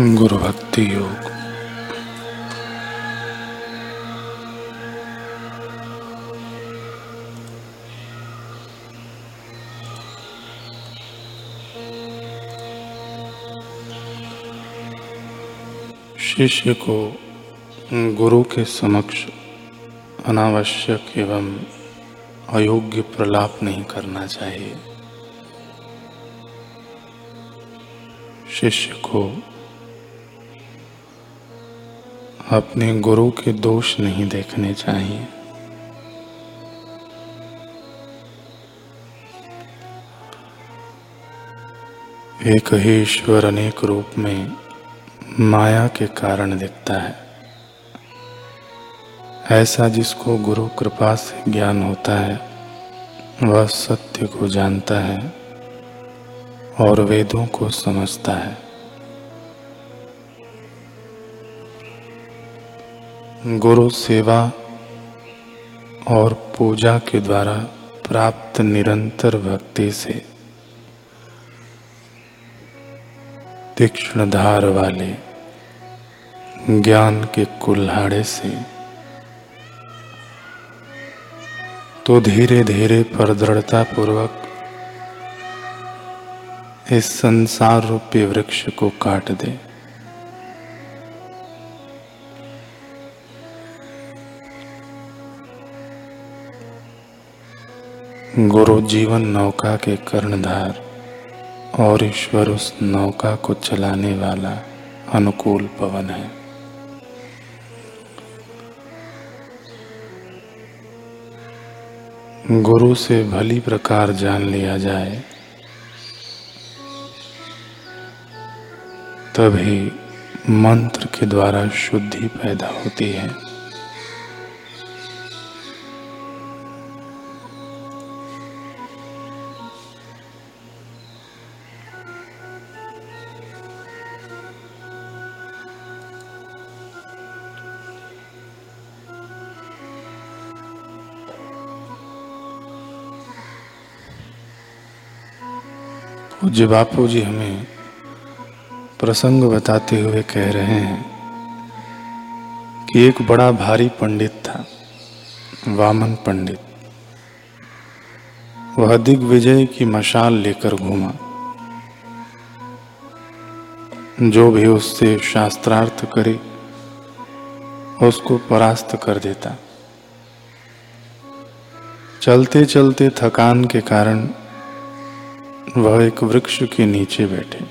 गुरु भक्ति योग शिष्य को गुरु के समक्ष अनावश्यक एवं अयोग्य प्रलाप नहीं करना चाहिए। शिष्य को अपने गुरु के दोष नहीं देखने चाहिए। एक ही ईश्वर अनेक रूप में माया के कारण दिखता है। ऐसा जिसको गुरु कृपा से ज्ञान होता है, वह सत्य को जानता है और वेदों को समझता है। गुरु सेवा और पूजा के द्वारा प्राप्त निरंतर भक्ति से तीक्ष्ण धार वाले ज्ञान के कुल्हाड़े से तो धीरे धीरे पर दृढ़ता पूर्वक इस संसार रूपी वृक्ष को काट दे। गुरु जीवन नौका के कर्णधार और ईश्वर उस नौका को चलाने वाला अनुकूल पवन है। गुरु से भली प्रकार जान लिया जाए, तभी मंत्र के द्वारा शुद्धि पैदा होती है। पूज्य बापू जी हमें प्रसंग बताते हुए कह रहे हैं कि एक बड़ा भारी पंडित था, वामन पंडित। वह दिग्विजय की मशाल लेकर घूमा। जो भी उससे शास्त्रार्थ करे, उसको परास्त कर देता। चलते चलते थकान के कारण वह एक वृक्ष के नीचे बैठे।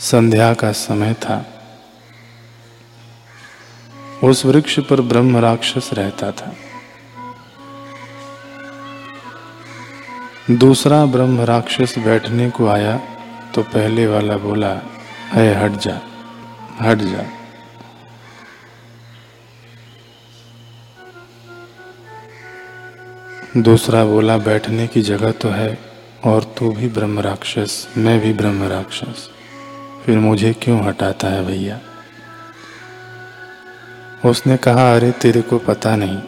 संध्या का समय था। उस वृक्ष पर ब्रह्म राक्षस रहता था। दूसरा ब्रह्म राक्षस बैठने को आया तो पहले वाला बोला अय हट जा हट जा। दूसरा बोला, बैठने की जगह तो है, और तू भी ब्रह्म राक्षस मैं भी ब्रह्म राक्षस फिर मुझे क्यों हटाता है भैया? उसने कहा, अरे, तेरे को पता नहीं,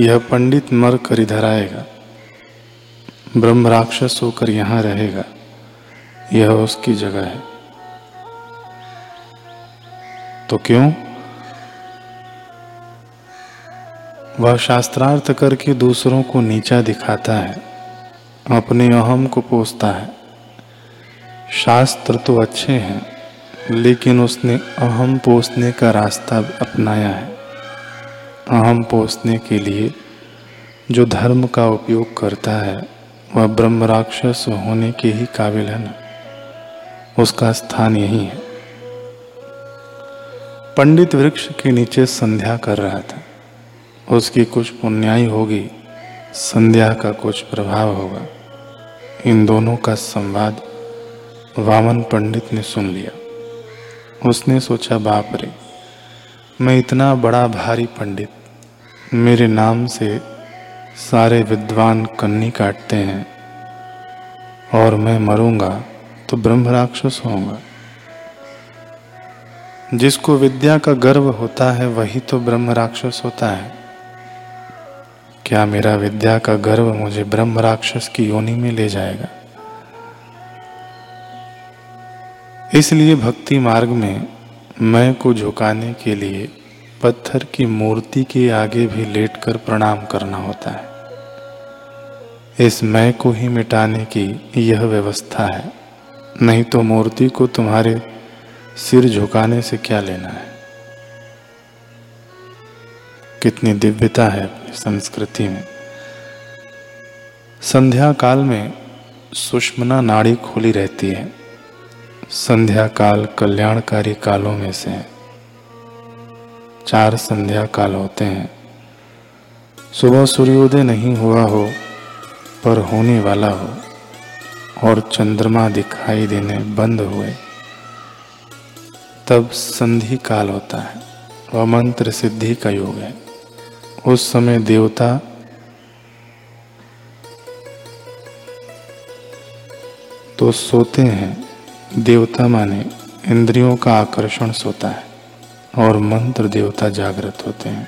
यह पंडित मर कर इधर आएगा। ब्रह्म राक्षस होकर यहाँ रहेगा, यह उसकी जगह है। तो क्यों? वह शास्त्रार्थ करके दूसरों को नीचा दिखाता है, अपने अहम को पोसता है। शास्त्र तो अच्छे हैं, लेकिन उसने अहम पोसने का रास्ता अपनाया है। अहम पोसने के लिए जो धर्म का उपयोग करता है, वह ब्रह्म राक्षस होने के ही काबिल है ना। उसका स्थान यही है। पंडित वृक्ष के नीचे संध्या कर रहा था। उसकी कुछ पुण्याई होगी, संध्या का कुछ प्रभाव होगा। इन दोनों का संवाद वामन पंडित ने सुन लिया। उसने सोचा, बाप रे, मैं इतना बड़ा भारी पंडित, मेरे नाम से सारे विद्वान कन्नी काटते हैं और मैं मरूँगा तो ब्रह्म राक्षस होऊँगा। जिसको विद्या का गर्व होता है, वही तो ब्रह्म राक्षस होता है। क्या मेरा विद्या का गर्व मुझे ब्रह्म राक्षस की योनि में ले जाएगा? इसलिए भक्ति मार्ग में मैं को झुकाने के लिए पत्थर की मूर्ति के आगे भी लेटकर प्रणाम करना होता है। इस मैं को ही मिटाने की यह व्यवस्था है। नहीं तो मूर्ति को तुम्हारे सिर झुकाने से क्या लेना है? कितनी दिव्यता है संस्कृति में। संध्या काल में सुषमना नाड़ी खुली रहती है। संध्या काल कल्याणकारी कालों में से है चार संध्या काल होते हैं। सुबह सूर्योदय नहीं हुआ हो, पर होने वाला हो, और चंद्रमा दिखाई देने बंद हुए, तब संधि काल होता है वह मंत्र सिद्धि का योग है। उस समय देवता तो सोते हैं। देवता माने इंद्रियों का आकर्षण सोता है और मंत्र देवता जागृत होते हैं।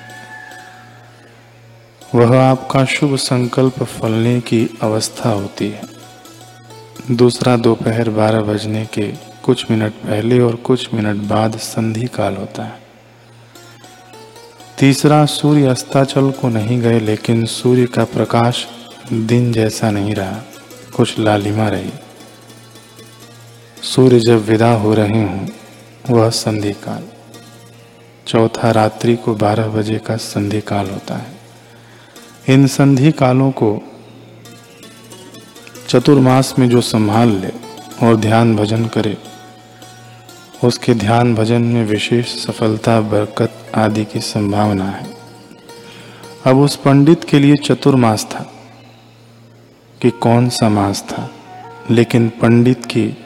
वह आपका शुभ संकल्प फलने की अवस्था होती है। दूसरा दोपहर बारह बजने के कुछ मिनट पहले और कुछ मिनट बाद संधि काल होता है। तीसरा सूर्य अस्ताचल को नहीं गए, लेकिन सूर्य का प्रकाश दिन जैसा नहीं रहा, कुछ लालिमा रही। सूर्य जब विदा हो रहे हों, वह संधि काल चौथा रात्रि को बारह बजे का संधि काल होता है। इन संधि कालों को चतुर्मास में जो संभाल ले और ध्यान भजन करे उसके ध्यान भजन में विशेष सफलता, बरकत आदि की संभावना है। अब उस पंडित के लिए चतुर्मास था कि कौन सा मास था, लेकिन पंडित की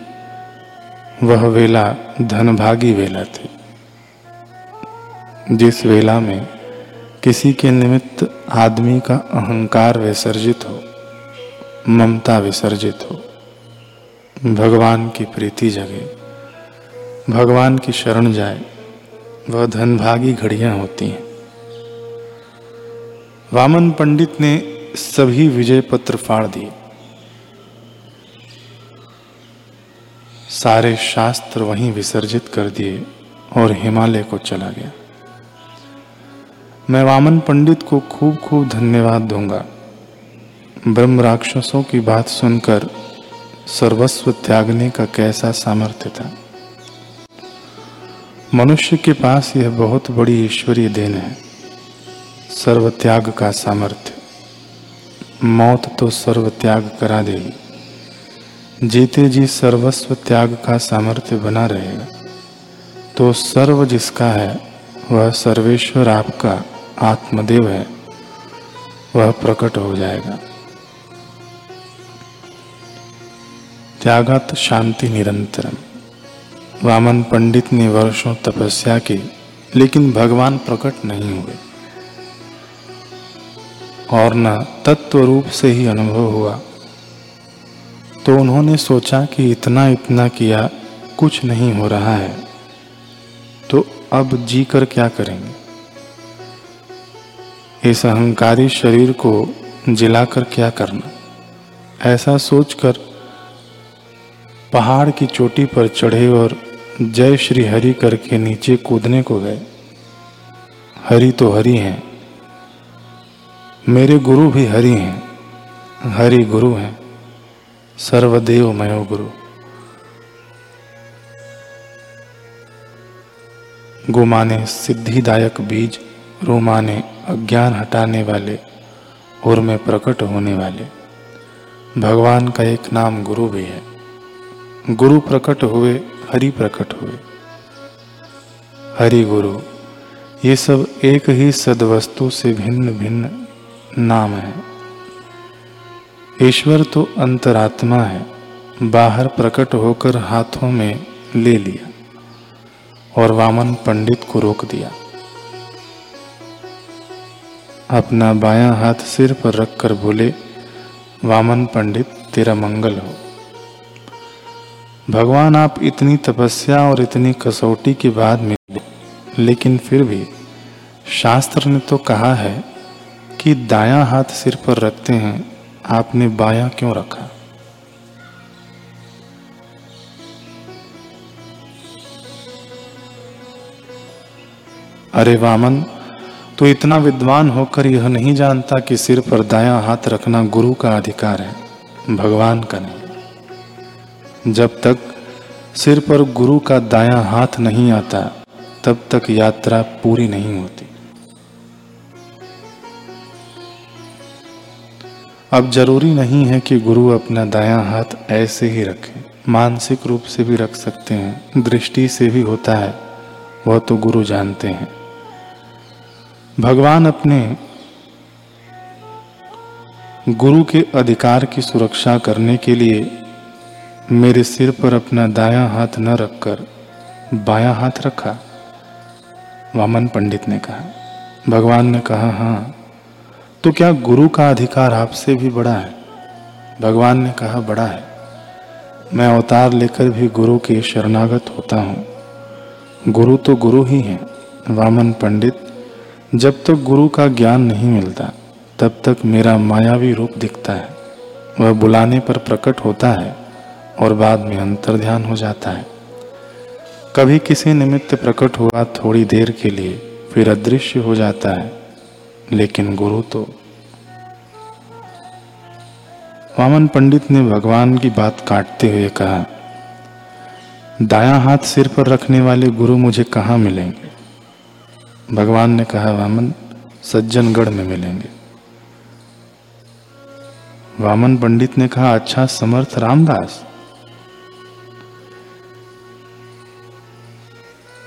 वह वेला धनभागी वेला थी। जिस वेला में किसी के निमित्त आदमी का अहंकार विसर्जित हो, ममता विसर्जित हो, भगवान की प्रीति जगे भगवान की शरण जाए, वह धनभागी घड़ियाँ होती हैं। वामन पंडित ने सभी विजय पत्र फाड़ दिए। सारे शास्त्र वहीं विसर्जित कर दिए और हिमालय को चला गया। मैं वामन पंडित को खूब खूब धन्यवाद दूँगा। ब्रह्म राक्षसों की बात सुनकर सर्वस्व त्यागने का कैसा सामर्थ्य था? मनुष्य के पास यह बहुत बड़ी ईश्वरीय देन है। सर्व त्याग का सामर्थ्य। मौत तो सर्व त्याग करा देगी। जीते जी सर्वस्व त्याग का सामर्थ्य बना रहेगा। तो सर्व जिसका है, वह सर्वेश्वर आपका आत्मदेव है। वह प्रकट हो जाएगा। त्यागत शांति निरंतरम। वामन पंडित ने वर्षों तपस्या की, लेकिन भगवान प्रकट नहीं हुए। और न तत्व रूप से ही अनुभव हुआ। तो उन्होंने सोचा कि इतना इतना किया कुछ नहीं हो रहा है। तो अब जी कर क्या करेंगे? इस अहंकारी शरीर को जिलाकर क्या करना? ऐसा सोचकर पहाड़ की चोटी पर चढ़े और जय श्री हरि करके नीचे कूदने को गए। हरि तो हरि हैं। मेरे गुरु भी हरि हैं। हरि गुरु हैं। सर्वदेव मयो गुरु। गुमाने सिद्धिदायक बीज, रोमाने अज्ञान हटाने वाले, और में प्रकट होने वाले। भगवान का एक नाम गुरु भी है। गुरु प्रकट हुए हरि प्रकट हुए। हरि गुरु, ये सब एक ही सदवस्तु से भिन्न भिन्न नाम है। ईश्वर तो अंतरात्मा है, बाहर प्रकट होकर हाथों में ले लिया और वामन पंडित को रोक दिया। अपना बायां हाथ सिर पर रखकर बोले, वामन पंडित, तेरा मंगल हो। भगवान आप इतनी तपस्या और इतनी कसौटी के बाद में लेकिन फिर भी शास्त्र ने तो कहा है कि दायां हाथ सिर पर रखते हैं, आपने बायां क्यों रखा? अरे वामन तो इतना विद्वान होकर यह नहीं जानता कि सिर पर दायां हाथ रखना गुरु का अधिकार है, भगवान का नहीं। जब तक सिर पर गुरु का दायां हाथ नहीं आता, तब तक यात्रा पूरी नहीं होती। अब ज़रूरी नहीं है कि गुरु अपना दायां हाथ ऐसे ही रखे। मानसिक रूप से भी रख सकते हैं, दृष्टि से भी होता है, वह तो गुरु जानते हैं। भगवान अपने गुरु के अधिकार की सुरक्षा करने के लिए मेरे सिर पर अपना दायां हाथ न रखकर बायां हाथ रखा, वामन पंडित ने कहा। भगवान ने कहा हाँ तो क्या गुरु का अधिकार आपसे भी बड़ा है? भगवान ने कहा, बड़ा है। मैं अवतार लेकर भी गुरु के शरणागत होता हूँ। गुरु तो गुरु ही हैं, वामन पंडित। जब तक गुरु का ज्ञान नहीं मिलता, तब तक मेरा मायावी रूप दिखता है। वह बुलाने पर प्रकट होता है। और बाद में अंतर ध्यान हो जाता है। कभी किसी निमित्त प्रकट हुआ थोड़ी देर के लिए फिर अदृश्य हो जाता है, लेकिन गुरु तो। वामन पंडित ने भगवान की बात काटते हुए कहा, दायां हाथ सिर पर रखने वाले गुरु मुझे कहाँ मिलेंगे? भगवान ने कहा, वामन, सज्जनगढ़ में मिलेंगे। वामन पंडित ने कहा अच्छा समर्थ रामदास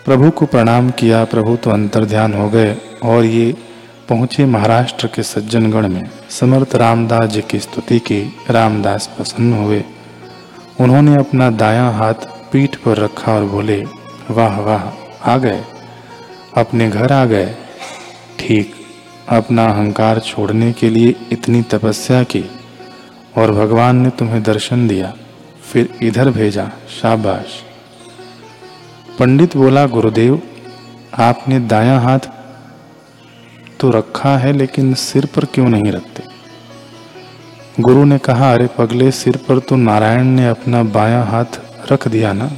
प्रभु को प्रणाम किया, प्रभु तो अंतर ध्यान हो गए और ये पहुँचे महाराष्ट्र के सज्जनगढ़ में। समर्थ रामदास जी की स्तुति की रामदास प्रसन्न हुए। उन्होंने अपना दायां हाथ पीठ पर रखा और बोले, वाह वाह, आ गए। अपने घर आ गए। ठीक, अपना अहंकार छोड़ने के लिए इतनी तपस्या की और भगवान ने तुम्हें दर्शन दिया। फिर इधर भेजा, शाबाश। पंडित बोला, गुरुदेव, आपने दाया हाथ तो रखा है, लेकिन सिर पर क्यों नहीं रखते? गुरु ने कहा, अरे पगले, सिर पर तो नारायण ने अपना बायां हाथ रख दिया ना?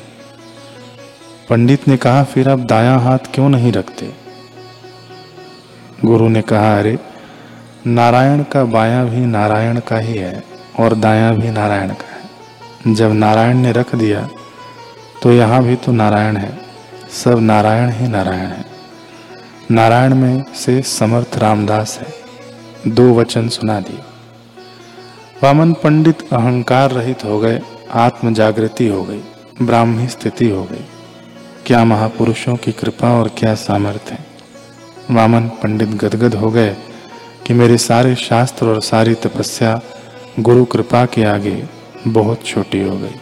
पंडित ने कहा, फिर आप दायां हाथ क्यों नहीं रखते? गुरु ने कहा, अरे, नारायण का बायां भी नारायण का ही है, और दायां भी नारायण का है। जब नारायण ने रख दिया तो यहाँ भी तो नारायण है। सब नारायण ही नारायण है। नारायण में से समर्थ रामदास है। दो वचन सुना दिए। वामन पंडित अहंकार रहित हो गए आत्म जागृति हो गई, ब्राह्मी स्थिति हो गई। क्या महापुरुषों की कृपा और क्या सामर्थ्य है? वामन पंडित गदगद हो गए कि मेरे सारे शास्त्र और सारी तपस्या गुरु कृपा के आगे बहुत छोटी हो गई।